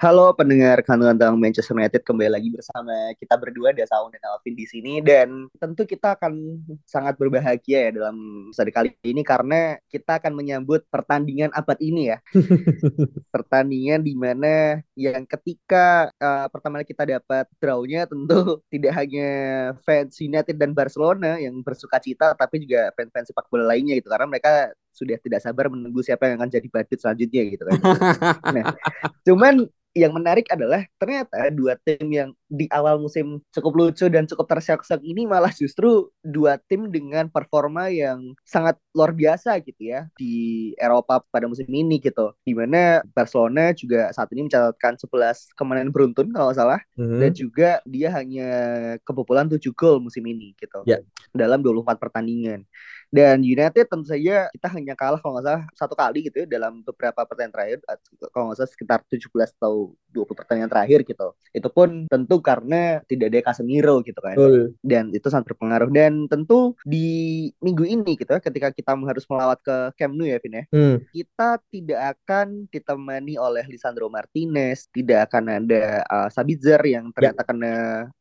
Halo pendengar kandang Manchester United kembali lagi bersama kita berdua Dasaun dan Alvin di sini. Dan tentu kita akan sangat berbahagia ya dalam episode kali ini karena kita akan menyambut pertandingan abad ini ya. Pertandingan di mana yang ketika uh, pertama kali kita dapat drawnya tentu tidak hanya fans United dan Barcelona yang bersuka cita tapi juga fans-fans sepak bola lainnya gitu. Karena mereka sudah tidak sabar menunggu siapa yang akan jadi badut selanjutnya gitu kan. nah, cuman yang menarik adalah ternyata dua tim yang di awal musim cukup lucu dan cukup terseok-seok ini malah justru dua tim dengan performa yang sangat luar biasa gitu ya di Eropa pada musim ini gitu. Di mana Barcelona juga saat ini mencatatkan 11 kemenangan beruntun kalau nggak salah mm-hmm. dan juga dia hanya kebobolan 7 gol musim ini gitu. Yeah. Dalam 24 pertandingan. Dan United tentu saja kita hanya kalah kalau nggak salah satu kali gitu ya dalam beberapa pertandingan terakhir kalau nggak salah sekitar 17 atau 20 pertandingan terakhir gitu. Itu pun tentu karena tidak ada Casemiro gitu kan. Betul. Dan itu sangat berpengaruh dan tentu di minggu ini gitu ya ketika kita harus melawat ke Camp Nou ya Vin ya. Hmm. Kita tidak akan ditemani oleh Lisandro Martinez, tidak akan ada uh, Sabitzer yang ternyata ya. kena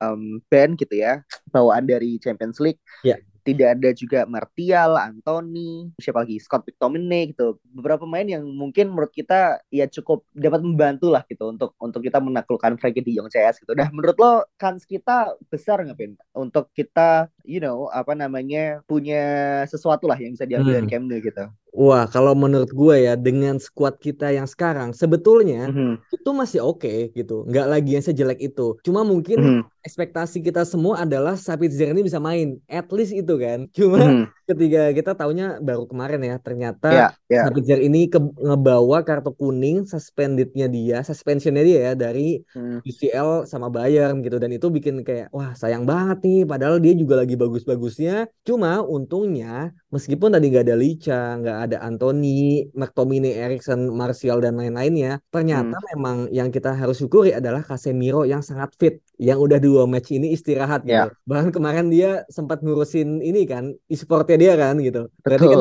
um, ban gitu ya, bawaan dari Champions League. Ya tidak ada juga Martial, Anthony, siapa lagi Scott McTominay gitu. Beberapa pemain yang mungkin menurut kita ya cukup dapat membantu lah gitu untuk untuk kita menaklukkan Frankie De Jong CS gitu. Nah, menurut lo kans kita besar nggak Pin untuk kita you know apa namanya punya sesuatu lah yang bisa diambil hmm. dari Nou gitu. Wah, kalau menurut gue ya dengan skuad kita yang sekarang sebetulnya mm-hmm. itu masih oke okay, gitu, nggak lagi yang sejelek itu. Cuma mungkin mm-hmm. ekspektasi kita semua adalah Sabitzer ini bisa main, at least itu kan. Cuma mm-hmm. Ketika kita taunya baru kemarin ya, ternyata yeah, yeah. Sabitzer ini ke, ngebawa kartu kuning suspendednya dia, suspensionnya dia ya dari mm. UCL sama Bayern gitu, dan itu bikin kayak wah sayang banget nih, padahal dia juga lagi bagus-bagusnya. Cuma untungnya meskipun tadi nggak ada Lica, nggak ada Anthony, McTominay, Erikson, Martial dan lain-lainnya, ternyata hmm. memang yang kita harus syukuri adalah Casemiro yang sangat fit, yang udah dua match ini istirahat gitu. Yeah. Bahkan kemarin dia sempat ngurusin ini kan, e-sportnya dia kan gitu. Berarti kan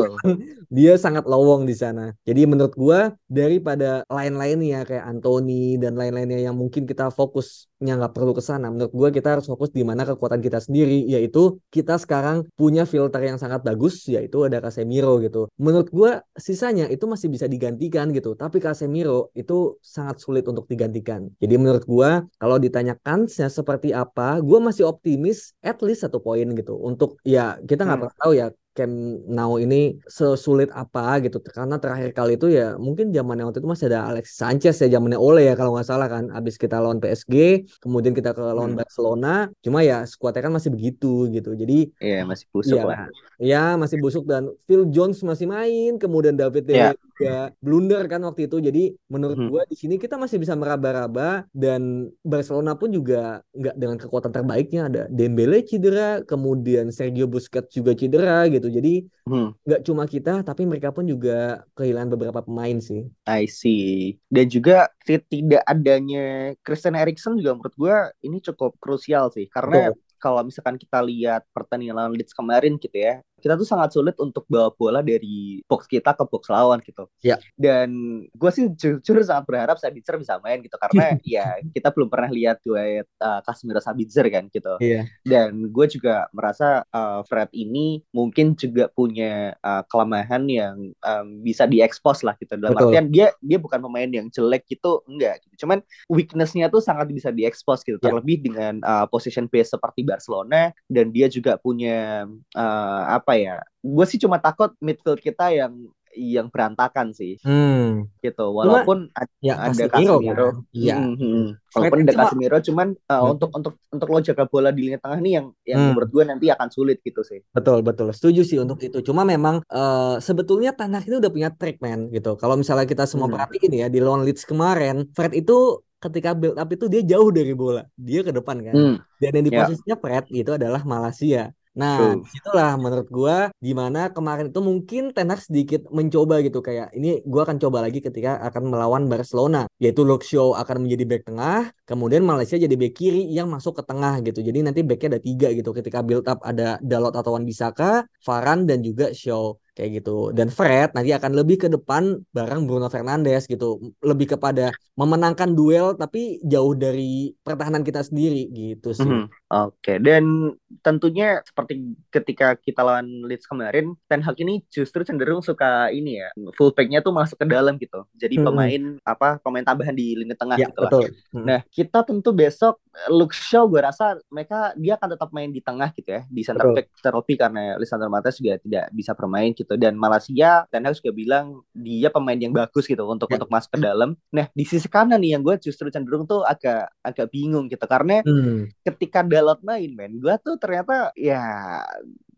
dia sangat lowong di sana. Jadi menurut gua daripada lain-lainnya kayak Anthony dan lain-lainnya yang mungkin kita fokusnya nggak perlu ke sana, menurut gua kita harus fokus di mana kekuatan kita sendiri, yaitu kita sekarang punya filter yang sangat bagus, yaitu ada Casemiro gitu. Menurut gue sisanya itu masih bisa digantikan gitu. Tapi Casemiro itu sangat sulit untuk digantikan. Jadi menurut gue kalau ditanya kansnya seperti apa, gue masih optimis at least satu poin gitu. Untuk ya kita nggak hmm. pernah tahu ya Camp Now ini sesulit apa gitu. Karena terakhir kali itu ya mungkin zamannya waktu itu masih ada Alexis Sanchez ya zamannya Ole ya kalau nggak salah kan. Abis kita lawan PSG kemudian kita ke lawan hmm. Barcelona cuma ya skuadnya kan masih begitu gitu. Jadi iya masih busuk ya, lah. ya masih busuk dan Phil Jones masih main kemudian David yeah. juga blunder kan waktu itu. Jadi menurut hmm. gua di sini kita masih bisa meraba-raba dan Barcelona pun juga nggak dengan kekuatan terbaiknya. Ada Dembele cedera kemudian Sergio Busquets juga cedera gitu gitu. Jadi hmm. nggak hmm. cuma kita, tapi mereka pun juga kehilangan beberapa pemain sih. I see. Dan juga tidak adanya Christian Eriksen juga menurut gue ini cukup krusial sih. Karena Betul. kalau misalkan kita lihat pertandingan lawan Leeds kemarin gitu ya, kita tuh sangat sulit untuk bawa bola dari box kita ke box lawan gitu. Ya. Dan gue sih jujur sangat berharap Sabitzer bisa main gitu karena ya kita belum pernah lihat duet uh, Casemiro Sabitzer kan gitu. Iya. Dan gue juga merasa uh, Fred ini mungkin juga punya uh, kelemahan yang um, bisa diekspos lah gitu. Dalam Betul. artian dia dia bukan pemain yang jelek gitu enggak gitu. Cuman weaknessnya tuh sangat bisa diekspos gitu. Ya. Terlebih dengan uh, position base seperti Barcelona dan dia juga punya uh, apa apa ya gue sih cuma takut midfield kita yang yang berantakan sih. Hmm. Gitu. Walaupun Cuma, ya, ada Casemiro. Kan? Iya. Hmm, hmm. Walaupun ada Casemiro cuman uh, hmm. untuk untuk untuk lo jaga bola di lini tengah nih yang yang hmm. menurut gue nanti akan sulit gitu sih. Betul, betul. Setuju sih untuk itu. Cuma memang uh, sebetulnya Tanah ini udah punya track man gitu. Kalau misalnya kita semua hmm. perhatiin ya di lawan Leeds kemarin, Fred itu ketika build up itu dia jauh dari bola, dia ke depan kan. Hmm. Dan yang di yeah. posisinya Fred itu adalah Malaysia. Nah, itulah menurut gua di mana kemarin itu mungkin Ten Hag sedikit mencoba gitu kayak ini gua akan coba lagi ketika akan melawan Barcelona, yaitu Luke Shaw akan menjadi back tengah, kemudian Malaysia jadi back kiri yang masuk ke tengah gitu. Jadi nanti backnya ada tiga gitu ketika build up ada Dalot atau Wan Bisaka, Varan dan juga Shaw kayak gitu. Dan Fred nanti akan lebih ke depan bareng Bruno Fernandes gitu, lebih kepada memenangkan duel tapi jauh dari pertahanan kita sendiri gitu sih. Mm -hmm. Oke, okay. dan tentunya seperti ketika kita lawan Leeds kemarin, Ten Hag ini justru cenderung suka ini ya, fullbacknya tuh masuk ke dalam gitu. Jadi hmm. pemain apa pemain tambahan di lini tengah ya, gitu betul. lah. Hmm. Nah, kita tentu besok Luke Shaw gue rasa mereka dia akan tetap main di tengah gitu ya, di center back terlebih karena Lisandro Martinez juga tidak bisa bermain gitu dan Malaysia Ten Hag juga bilang dia pemain yang bagus gitu untuk ya. untuk masuk ke dalam. Nah, di sisi kanan nih yang gue justru cenderung tuh agak agak bingung gitu karena hmm. ketika Dalot main men gue tuh ternyata ya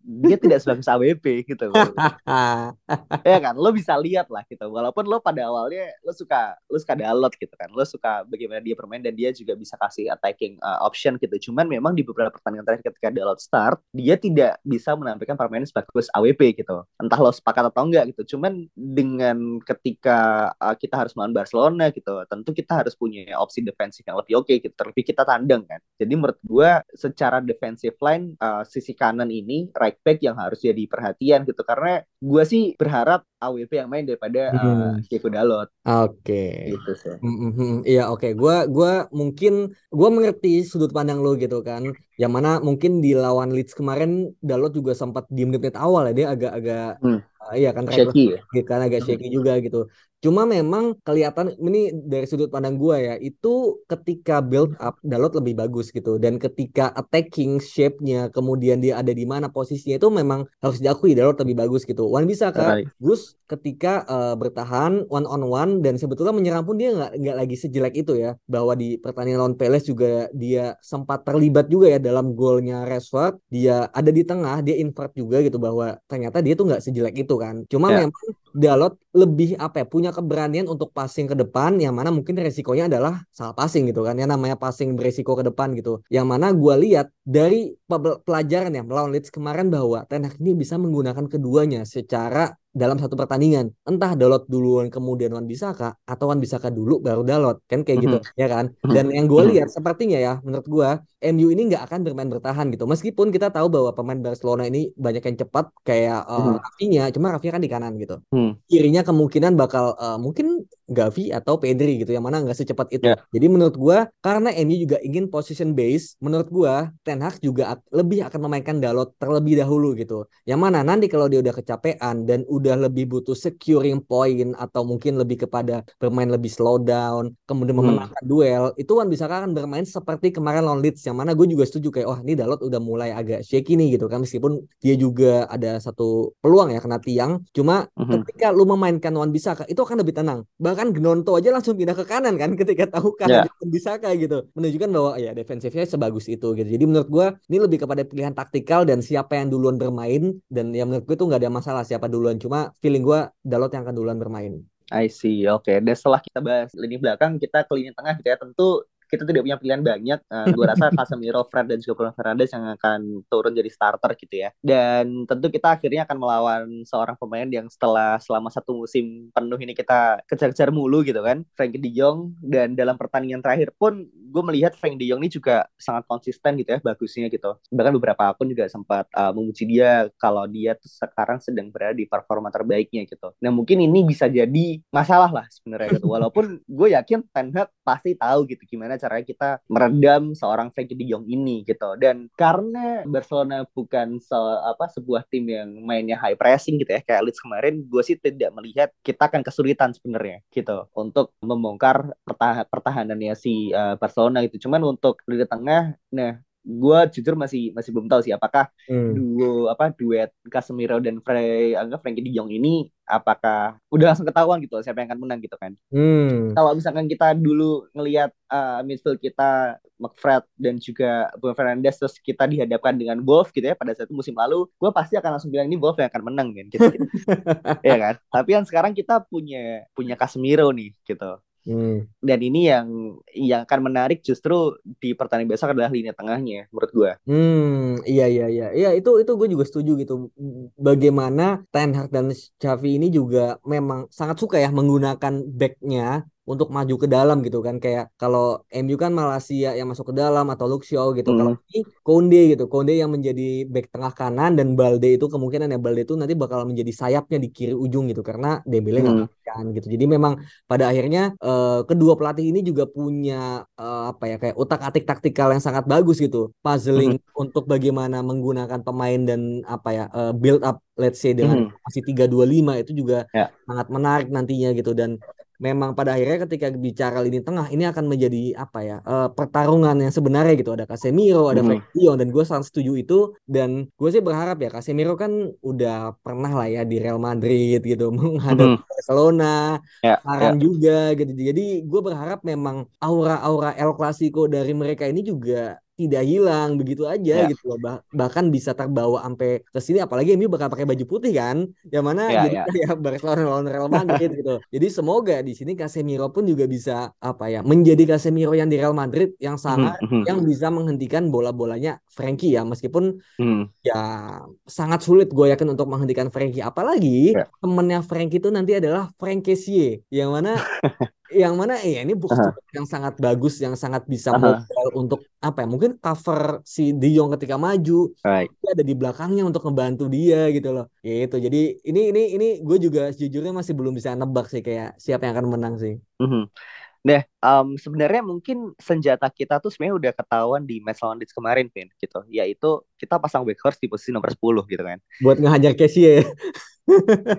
dia tidak sebagus AWP gitu. Ya kan? Lo bisa lihat lah gitu. Walaupun lo pada awalnya lo suka lo suka Dalot gitu kan? Lo suka bagaimana dia bermain dan dia juga bisa kasih attacking uh, option gitu. Cuman memang di beberapa pertandingan terakhir ketika Dalot start dia tidak bisa menampilkan permainan sebagus AWP gitu. Entah lo sepakat atau enggak gitu. Cuman dengan ketika uh, kita harus melawan Barcelona gitu tentu kita harus punya opsi defensif yang lebih oke okay, gitu. Terlebih kita tandang kan. Jadi menurut gue secara defensive line uh, sisi kanan ini right back yang harus jadi perhatian gitu karena gue sih berharap AWP yang main daripada hmm. uh, Dalot. Oke. Okay. Gitu sih. Mm -hmm. Iya oke. Okay. Gua gua mungkin gua mengerti sudut pandang lo gitu kan. Yang mana mungkin di lawan Leeds kemarin Dalot juga sempat di menit-menit awal ya dia agak-agak hmm. Iya kan shaky ya? kan agak shaky juga gitu. Cuma memang kelihatan ini dari sudut pandang gue ya, itu ketika build up Dalot lebih bagus gitu dan ketika attacking shape-nya kemudian dia ada di mana posisinya itu memang harus diakui Dalot lebih bagus gitu. Wan bisa kan Gus ketika uh, bertahan one on one dan sebetulnya menyerang pun dia nggak nggak lagi sejelek itu ya. Bahwa di pertandingan lawan Palace juga dia sempat terlibat juga ya dalam golnya Rashford. Dia ada di tengah, dia invert juga gitu bahwa ternyata dia tuh nggak sejelek itu kan. Cuma yeah. memang Dalot lebih apa ya punya keberanian untuk passing ke depan yang mana mungkin resikonya adalah salah passing gitu kan ya namanya passing beresiko ke depan gitu yang mana gue lihat dari pelajaran ya melawan Leeds kemarin bahwa Ten Hag ini bisa menggunakan keduanya secara dalam satu pertandingan entah Dalot duluan kemudian Wan Bisaka atau Wan Bisaka dulu baru Dalot kan kayak gitu mm-hmm. ya kan mm-hmm. dan yang gue lihat sepertinya ya menurut gue MU ini nggak akan bermain bertahan gitu meskipun kita tahu bahwa pemain Barcelona ini banyak yang cepat kayak uh, mm-hmm. Rafinya cuma Rafinya kan di kanan gitu mm. kirinya kemungkinan bakal uh, mungkin Gavi atau Pedri gitu yang mana nggak secepat itu. Yeah. Jadi menurut gua karena MU juga ingin position base, menurut gua Ten Hag juga lebih akan memainkan Dalot terlebih dahulu gitu. Yang mana nanti kalau dia udah kecapean dan udah lebih butuh securing point atau mungkin lebih kepada bermain lebih slow down, kemudian hmm. memenangkan duel, itu kan bisa kan bermain seperti kemarin lawan Leeds yang mana gue juga setuju kayak oh ini Dalot udah mulai agak shaky nih gitu kan meskipun dia juga ada satu peluang ya kena tiang, cuma mm -hmm. ketika lu memainkan Wan Bisaka itu akan lebih tenang. Bahkan bahkan Gnonto aja langsung pindah ke kanan kan ketika tahu kan yeah. bisa kayak gitu menunjukkan bahwa ya defensifnya sebagus itu gitu jadi menurut gue ini lebih kepada pilihan taktikal dan siapa yang duluan bermain dan yang menurut gue itu nggak ada masalah siapa duluan cuma feeling gue Dalot yang akan duluan bermain I see, oke. Okay. Dan setelah kita bahas lini belakang, kita ke lini tengah gitu ya. Tentu kita tidak punya pilihan banyak. Uh, gue rasa Casemiro, Fred dan juga Bruno Fernandes yang akan turun jadi starter gitu ya. Dan tentu kita akhirnya akan melawan seorang pemain yang setelah selama satu musim penuh ini kita kejar-kejar mulu gitu kan, Frank De Jong. Dan dalam pertandingan terakhir pun gue melihat Frank De Jong ini juga sangat konsisten gitu ya bagusnya gitu. Bahkan beberapa akun juga sempat uh, memuji dia kalau dia tuh sekarang sedang berada di performa terbaiknya gitu. Nah mungkin ini bisa jadi masalah lah sebenarnya gitu. Walaupun gue yakin Ten Hag pasti tahu gitu gimana caranya kita meredam seorang Frankie De Jong ini gitu. Dan karena Barcelona bukan se apa sebuah tim yang mainnya high pressing gitu ya kayak Leeds kemarin, gue sih tidak melihat kita akan kesulitan sebenarnya gitu untuk membongkar pertah pertahanannya si uh, Barcelona gitu. Cuman untuk di tengah, nah gue jujur masih masih belum tahu sih apakah hmm. duo apa duet Casemiro dan Frey anggap Frankie De Jong ini apakah udah langsung ketahuan gitu siapa yang akan menang gitu kan. Hmm. Kalau misalkan kita dulu ngelihat uh, midfield kita McFred dan juga Bruno Fernandes terus kita dihadapkan dengan Wolf gitu ya pada saat itu musim lalu, gue pasti akan langsung bilang ini Wolf yang akan menang kan gitu. gitu. ya kan? Tapi yang sekarang kita punya punya Casemiro nih gitu. Hmm. Dan ini yang yang akan menarik justru di pertandingan besok adalah lini tengahnya menurut gue. Hmm, iya iya iya. Iya itu itu gue juga setuju gitu. Bagaimana Ten Hag dan Xavi ini juga memang sangat suka ya menggunakan backnya untuk maju ke dalam gitu kan kayak kalau MU kan Malaysia yang masuk ke dalam atau Luxio gitu hmm. kalau ini Konde gitu Konde yang menjadi back tengah kanan dan Balde itu kemungkinan ya Balde itu nanti bakal menjadi sayapnya di kiri ujung gitu karena Dembele nggak hmm. Kan gitu jadi memang pada akhirnya uh, kedua pelatih ini juga punya uh, apa ya kayak utak atik taktikal yang sangat bagus gitu puzzling hmm. untuk bagaimana menggunakan pemain dan apa ya uh, build up let's say dengan hmm. masih tiga dua lima itu juga ya. sangat menarik nantinya gitu dan memang pada akhirnya ketika bicara lini tengah ini akan menjadi apa ya uh, pertarungan yang sebenarnya gitu ada Casemiro ada hmm. Dion dan gue sangat setuju itu dan gue sih berharap ya Casemiro kan udah pernah lah ya di Real Madrid gitu menghadapi hmm. Barcelona yeah, yeah. juga gitu jadi gue berharap memang aura-aura El Clasico dari mereka ini juga tidak hilang begitu aja yeah. gitu loh. Bah bahkan bisa terbawa sampai ke sini apalagi ini bakal pakai baju putih kan. Yang mana yeah, jadi yeah. ya Barcelona lawan Real Madrid gitu. Jadi semoga di sini Casemiro pun juga bisa apa ya menjadi Casemiro yang di Real Madrid yang sama mm -hmm. yang bisa menghentikan bola-bolanya Frankie ya meskipun mm. ya sangat sulit gue yakin untuk menghentikan Frankie apalagi yeah. temennya Frankie itu nanti adalah Frank Kessie yang mana yang mana ya ini uh -huh. yang sangat bagus yang sangat bisa uh -huh. untuk apa ya mungkin cover si De Jong ketika maju right. ada di belakangnya untuk membantu dia gitu loh gitu jadi ini ini ini gue juga sejujurnya masih belum bisa nebak sih kayak siapa yang akan menang sih uh -huh. Nah, um, sebenarnya mungkin senjata kita tuh sebenarnya udah ketahuan di match lawan Leeds kemarin, Vin, gitu. Yaitu kita pasang Weghorst di posisi nomor 10 gitu kan. Buat ngehajar Casey ya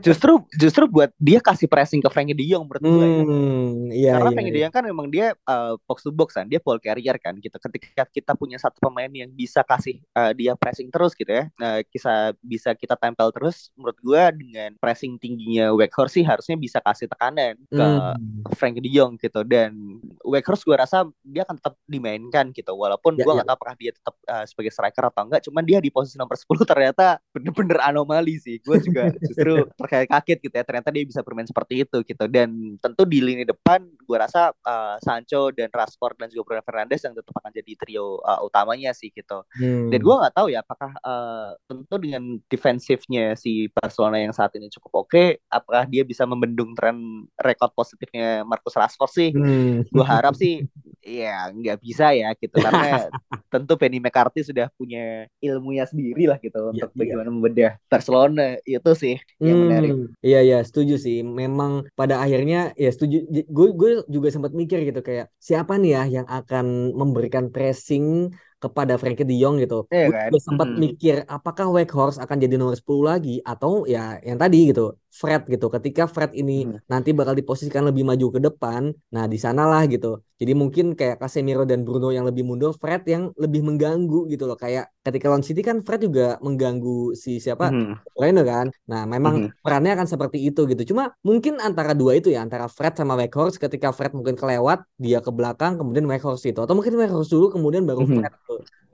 justru justru buat dia kasih pressing ke Frankie De Jong menurut gue ya. Hmm, iya, Karena iya, Frankie iya. De Jong kan memang dia uh, box to box kan, dia ball carrier kan gitu. Ketika kita punya satu pemain yang bisa kasih uh, dia pressing terus gitu ya. Nah, bisa bisa kita tempel terus menurut gue dengan pressing tingginya Weghorst sih harusnya bisa kasih tekanan ke hmm. Frankie De Jong gitu dan Weghorst gue rasa dia akan tetap dimainkan gitu walaupun ya, gue nggak ya. tahu apakah dia tetap uh, sebagai striker atau enggak cuman dia di posisi nomor 10 ternyata bener-bener anomali sih gue juga justru terkait kaget gitu ya. Ternyata dia bisa bermain seperti itu gitu. Dan tentu di lini depan gue rasa uh, Sancho dan Rashford dan juga Bruno Fernandes yang tetap akan jadi trio uh, utamanya sih gitu. Hmm. dan gue nggak tahu ya apakah uh, tentu dengan defensifnya si Barcelona yang saat ini cukup oke okay, apakah dia bisa membendung tren rekor positifnya Marcus Rashford sih? Hmm. gue harap sih ya nggak bisa ya gitu. Karena tentu Penny McCarthy sudah punya ilmunya sendiri lah gitu ya, untuk ya. bagaimana membedah Barcelona. Itu sih yang hmm, menarik. Iya iya setuju sih. Memang pada akhirnya ya setuju. Gue gue juga sempat mikir gitu kayak siapa nih ya yang akan memberikan pressing kepada Frankie De Jong gitu. Iya kan? Gue sempat hmm. mikir apakah Weghorst akan jadi nomor 10 lagi atau ya yang tadi gitu Fred gitu. Ketika Fred ini hmm. nanti bakal diposisikan lebih maju ke depan, nah di sanalah gitu. Jadi mungkin kayak Casemiro dan Bruno yang lebih mundur, Fred yang lebih mengganggu gitu loh. Kayak ketika lawan City kan Fred juga mengganggu si siapa? Hmm. Kan. Nah, memang hmm. perannya akan seperti itu gitu. Cuma mungkin antara dua itu ya, antara Fred sama Weghorst ketika Fred mungkin kelewat, dia ke belakang kemudian Weghorst itu atau mungkin Weghorst dulu kemudian baru hmm. Fred.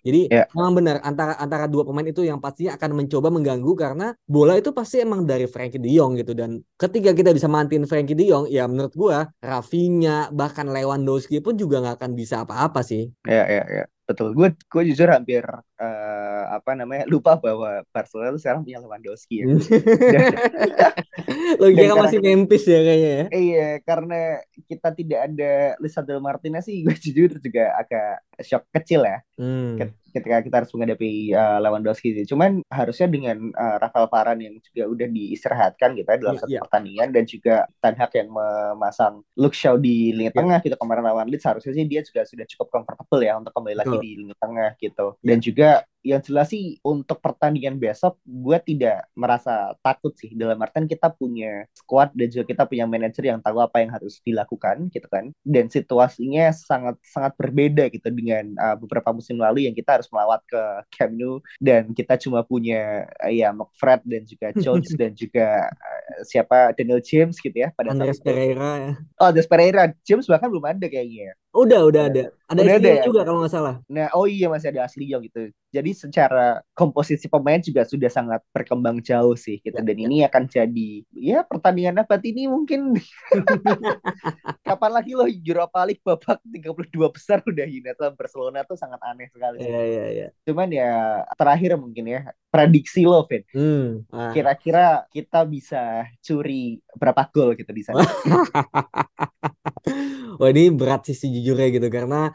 Jadi yeah. memang benar antara antara dua pemain itu yang pastinya akan mencoba mengganggu karena bola itu pasti emang dari Frankie De Jong gitu dan ketika kita bisa mantin Frankie De Jong ya menurut gua Rafinha bahkan Lewandowski pun juga nggak akan bisa apa-apa sih. Ya yeah, ya yeah, ya. Yeah betul. Gue gue jujur hampir uh, apa namanya lupa bahwa Barcelona itu sekarang punya Lewandowski ya. Lo kira masih Memphis ya kayaknya ya. Iya karena kita tidak ada Lisandro Martinez sih gue jujur juga agak shock kecil ya. Hmm ketika kita harus menghadapi uh, Lewandowski sih. Cuman harusnya dengan uh, Rafael Varane yang juga udah diistirahatkan gitu ya dalam yeah, satu yeah. pertandingan dan juga Ten Hag yang memasang Luke Shaw di lini yeah. tengah gitu kemarin lawan Leeds harusnya sih dia juga sudah cukup comfortable ya untuk kembali lagi oh. di lini tengah gitu. Yeah. Dan juga yang jelas sih untuk pertandingan besok gue tidak merasa takut sih dalam artian kita punya squad dan juga kita punya manajer yang tahu apa yang harus dilakukan gitu kan dan situasinya sangat sangat berbeda gitu dengan uh, beberapa musim lalu yang kita harus melawat ke Camp Nou dan kita cuma punya uh, ya McFred dan juga Jones dan juga uh, siapa Daniel James gitu ya pada Andres Pereira ya. Oh, Andres Pereira. James bahkan belum ada kayaknya. Udah, udah ada. Ada udah ada ya? juga kalau nggak salah. Nah, oh iya masih ada Asli Young gitu. Jadi secara komposisi pemain juga sudah sangat berkembang jauh sih gitu. Ya, Dan ya. ini akan jadi ya pertandingan apa ini mungkin kapan lagi loh Europa League babak 32 besar udah United Barcelona tuh sangat aneh sekali. Iya, iya, iya. Cuman ya terakhir mungkin ya prediksi lo, Vin. Hmm, ah. Kira-kira kita bisa curi berapa gol gitu di sana? Wah ini berat sih sejujurnya gitu karena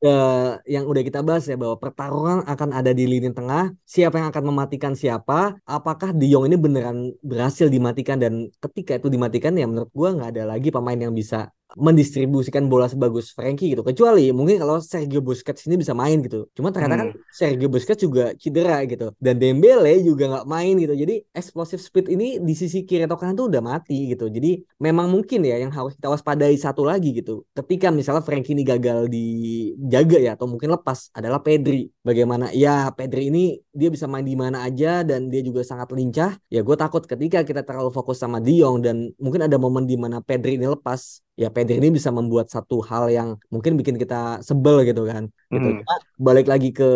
uh, yang udah kita bahas ya bahwa pertarungan akan ada di lini tengah, siapa yang akan mematikan siapa, apakah De Jong ini beneran berhasil dimatikan dan ketika itu dimatikan ya menurut gua nggak ada lagi pemain yang bisa mendistribusikan bola sebagus Frankie gitu. Kecuali mungkin kalau Sergio Busquets ini bisa main gitu. Cuma ternyata kan hmm. kan Sergio Busquets juga cedera gitu. Dan Dembele juga nggak main gitu. Jadi explosive speed ini di sisi kiri atau kanan tuh udah mati gitu. Jadi memang mungkin ya yang harus kita waspadai satu lagi gitu. Ketika misalnya Frankie ini gagal dijaga ya atau mungkin lepas adalah Pedri. Bagaimana ya Pedri ini dia bisa main di mana aja dan dia juga sangat lincah. Ya gue takut ketika kita terlalu fokus sama Diong dan mungkin ada momen di mana Pedri ini lepas ya Pedri ini bisa membuat satu hal yang mungkin bikin kita sebel gitu kan gitu. Hmm. balik lagi ke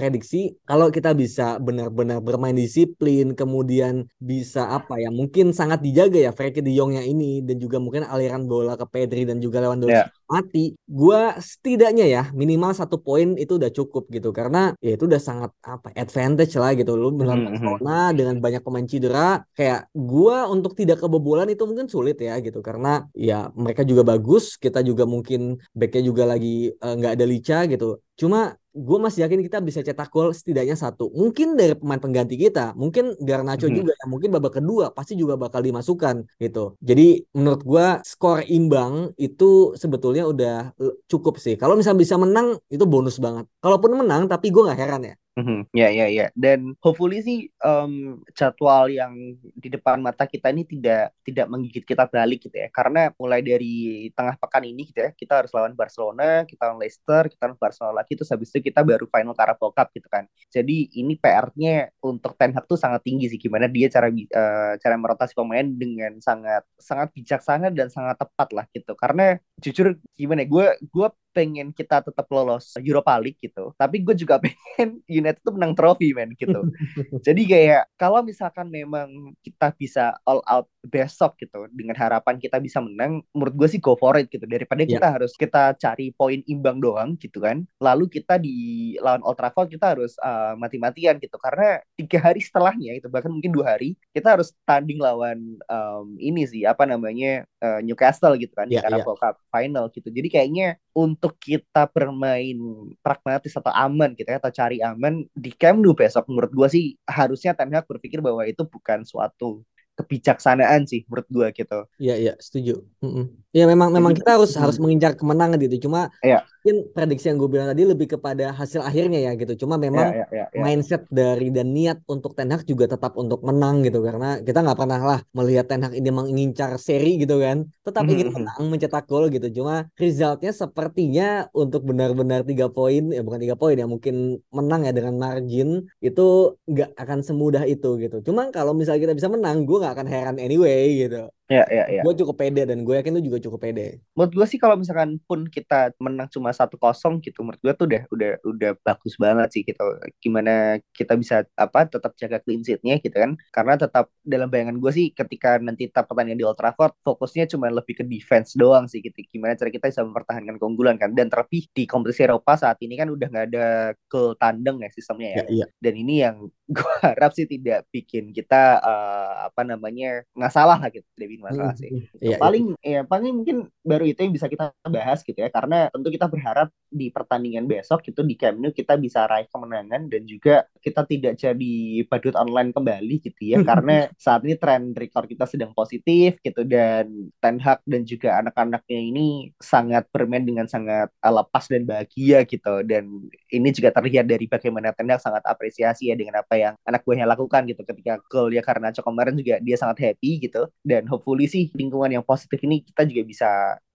prediksi kalau kita bisa benar-benar bermain disiplin kemudian bisa apa ya mungkin sangat dijaga ya Frankie De Jongnya ini dan juga mungkin aliran bola ke Pedri dan juga Lewandowski yeah. mati gua setidaknya ya minimal satu poin itu udah cukup gitu karena ya itu udah sangat apa advantage lah gitu lu melawan mm -hmm. dengan banyak pemain cedera kayak gua untuk tidak kebobolan itu mungkin sulit ya gitu karena ya mereka juga bagus kita juga mungkin backnya juga lagi eh, nggak uh, ada Lica gitu cuma gue masih yakin kita bisa cetak gol setidaknya satu. Mungkin dari pemain pengganti kita, mungkin Garnacho hmm. juga yang mungkin babak kedua pasti juga bakal dimasukkan gitu. Jadi menurut gue skor imbang itu sebetulnya udah cukup sih. Kalau misalnya bisa menang itu bonus banget. Kalaupun menang tapi gue nggak heran ya. Mm-hmm. Ya ya ya. Dan hopefully sih um, jadwal yang di depan mata kita ini tidak tidak menggigit kita balik gitu ya. Karena mulai dari tengah pekan ini gitu ya kita harus lawan Barcelona kita lawan Leicester kita lawan Barcelona lagi terus habis itu kita baru final Carabao Cup gitu kan. Jadi ini PR-nya untuk Ten Hag tuh sangat tinggi sih gimana dia cara uh, cara merotasi pemain dengan sangat sangat bijaksana dan sangat tepat lah gitu. Karena jujur gimana ya gue gue pengen kita tetap lolos Europa League gitu. Tapi gue juga pengen United tuh menang trofi men gitu. Jadi kayak kalau misalkan memang kita bisa all out besok gitu dengan harapan kita bisa menang menurut gue sih go for it gitu daripada yeah. kita harus kita cari poin imbang doang gitu kan lalu kita di lawan Old Trafford kita harus uh, mati-matian gitu karena tiga hari setelahnya itu bahkan mungkin dua hari kita harus tanding lawan um, ini sih apa namanya uh, Newcastle gitu kan yeah, di Carabao yeah. Cup final gitu jadi kayaknya untuk kita bermain pragmatis atau aman gitu ya atau cari aman di Camp Nou besok menurut gue sih harusnya Ten Hag berpikir bahwa itu bukan suatu kebijaksanaan sih menurut gue gitu. Iya iya setuju. Mm -mm. Ya memang memang kita harus harus mengincar kemenangan gitu. Cuma ya. Mungkin prediksi yang gue bilang tadi lebih kepada hasil akhirnya ya gitu. Cuma memang ya, ya, ya, ya. mindset dari dan niat untuk Ten Hag juga tetap untuk menang gitu karena kita nggak pernah lah melihat Ten Hag ini mengincar seri gitu kan. Tetap mm-hmm. ingin menang mencetak gol gitu. Cuma resultnya sepertinya untuk benar-benar tiga poin ya bukan tiga poin ya mungkin menang ya dengan margin itu nggak akan semudah itu gitu. Cuma kalau misalnya kita bisa menang, gue nggak akan heran anyway gitu. Ya, ya, ya. Gue cukup pede dan gue yakin lu juga cukup pede. Menurut gue sih kalau misalkan pun kita menang cuma satu kosong gitu, menurut gue tuh udah udah udah bagus banget sih gitu. Gimana kita bisa apa tetap jaga clean sheet-nya gitu kan? Karena tetap dalam bayangan gue sih ketika nanti tetap pertandingan di Old Trafford, fokusnya cuma lebih ke defense doang sih gitu. Gimana cara kita bisa mempertahankan keunggulan kan? Dan terlebih di kompetisi Eropa saat ini kan udah nggak ada goal tandeng ya sistemnya ya. ya iya. Dan ini yang gue harap sih tidak bikin kita uh, apa namanya nggak salah lah gitu tidak bikin masalah sih. Hmm, iya, paling ya paling mungkin baru itu yang bisa kita bahas gitu ya karena tentu kita berharap di pertandingan besok itu di Camp Nou kita bisa raih kemenangan dan juga kita tidak jadi badut online kembali gitu ya karena saat ini tren record kita sedang positif gitu dan Ten Hag dan juga anak-anaknya ini sangat bermain dengan sangat uh, lepas dan bahagia gitu. Dan ini juga terlihat dari bagaimana Ten Hag sangat apresiasi ya dengan apa yang anak buahnya lakukan gitu. Ketika gol ya karena kemarin juga dia sangat happy gitu. Dan hopefully sih lingkungan yang positif ini kita juga bisa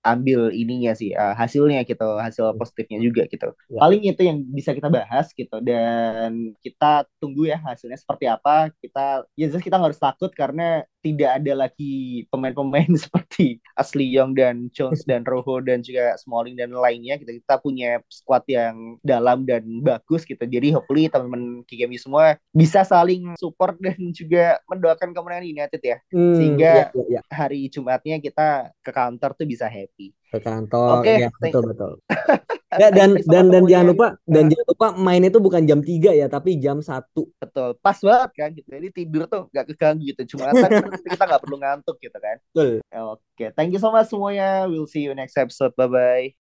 ambil ininya sih uh, hasilnya gitu hasil positifnya juga gitu. Ya. paling itu yang bisa kita bahas gitu dan kita tunggu ya hasilnya seperti apa. Kita ya jelas kita nggak harus takut karena tidak ada lagi pemain-pemain seperti Asli Young dan Jones dan Rojo dan juga Smalling dan lainnya gitu. Kita punya squad yang dalam dan bagus gitu. Jadi hopefully teman-teman KGMU semua bisa saling support dan juga mendoakan kemenangan United ya. Hmm, sehingga ya, ya, ya. hari Jumatnya kita ke kantor tuh bisa happy ke kantor okay, ya betul betul Ya, dan dan dan jangan lupa dan jangan lupa main itu bukan jam 3 ya tapi jam 1. Betul. Pas banget kan gitu. Jadi tidur tuh gak keganggu gitu. Cuma kan kita nggak perlu ngantuk gitu kan. Betul. Oke, okay. thank you so much semuanya. We'll see you next episode. Bye bye.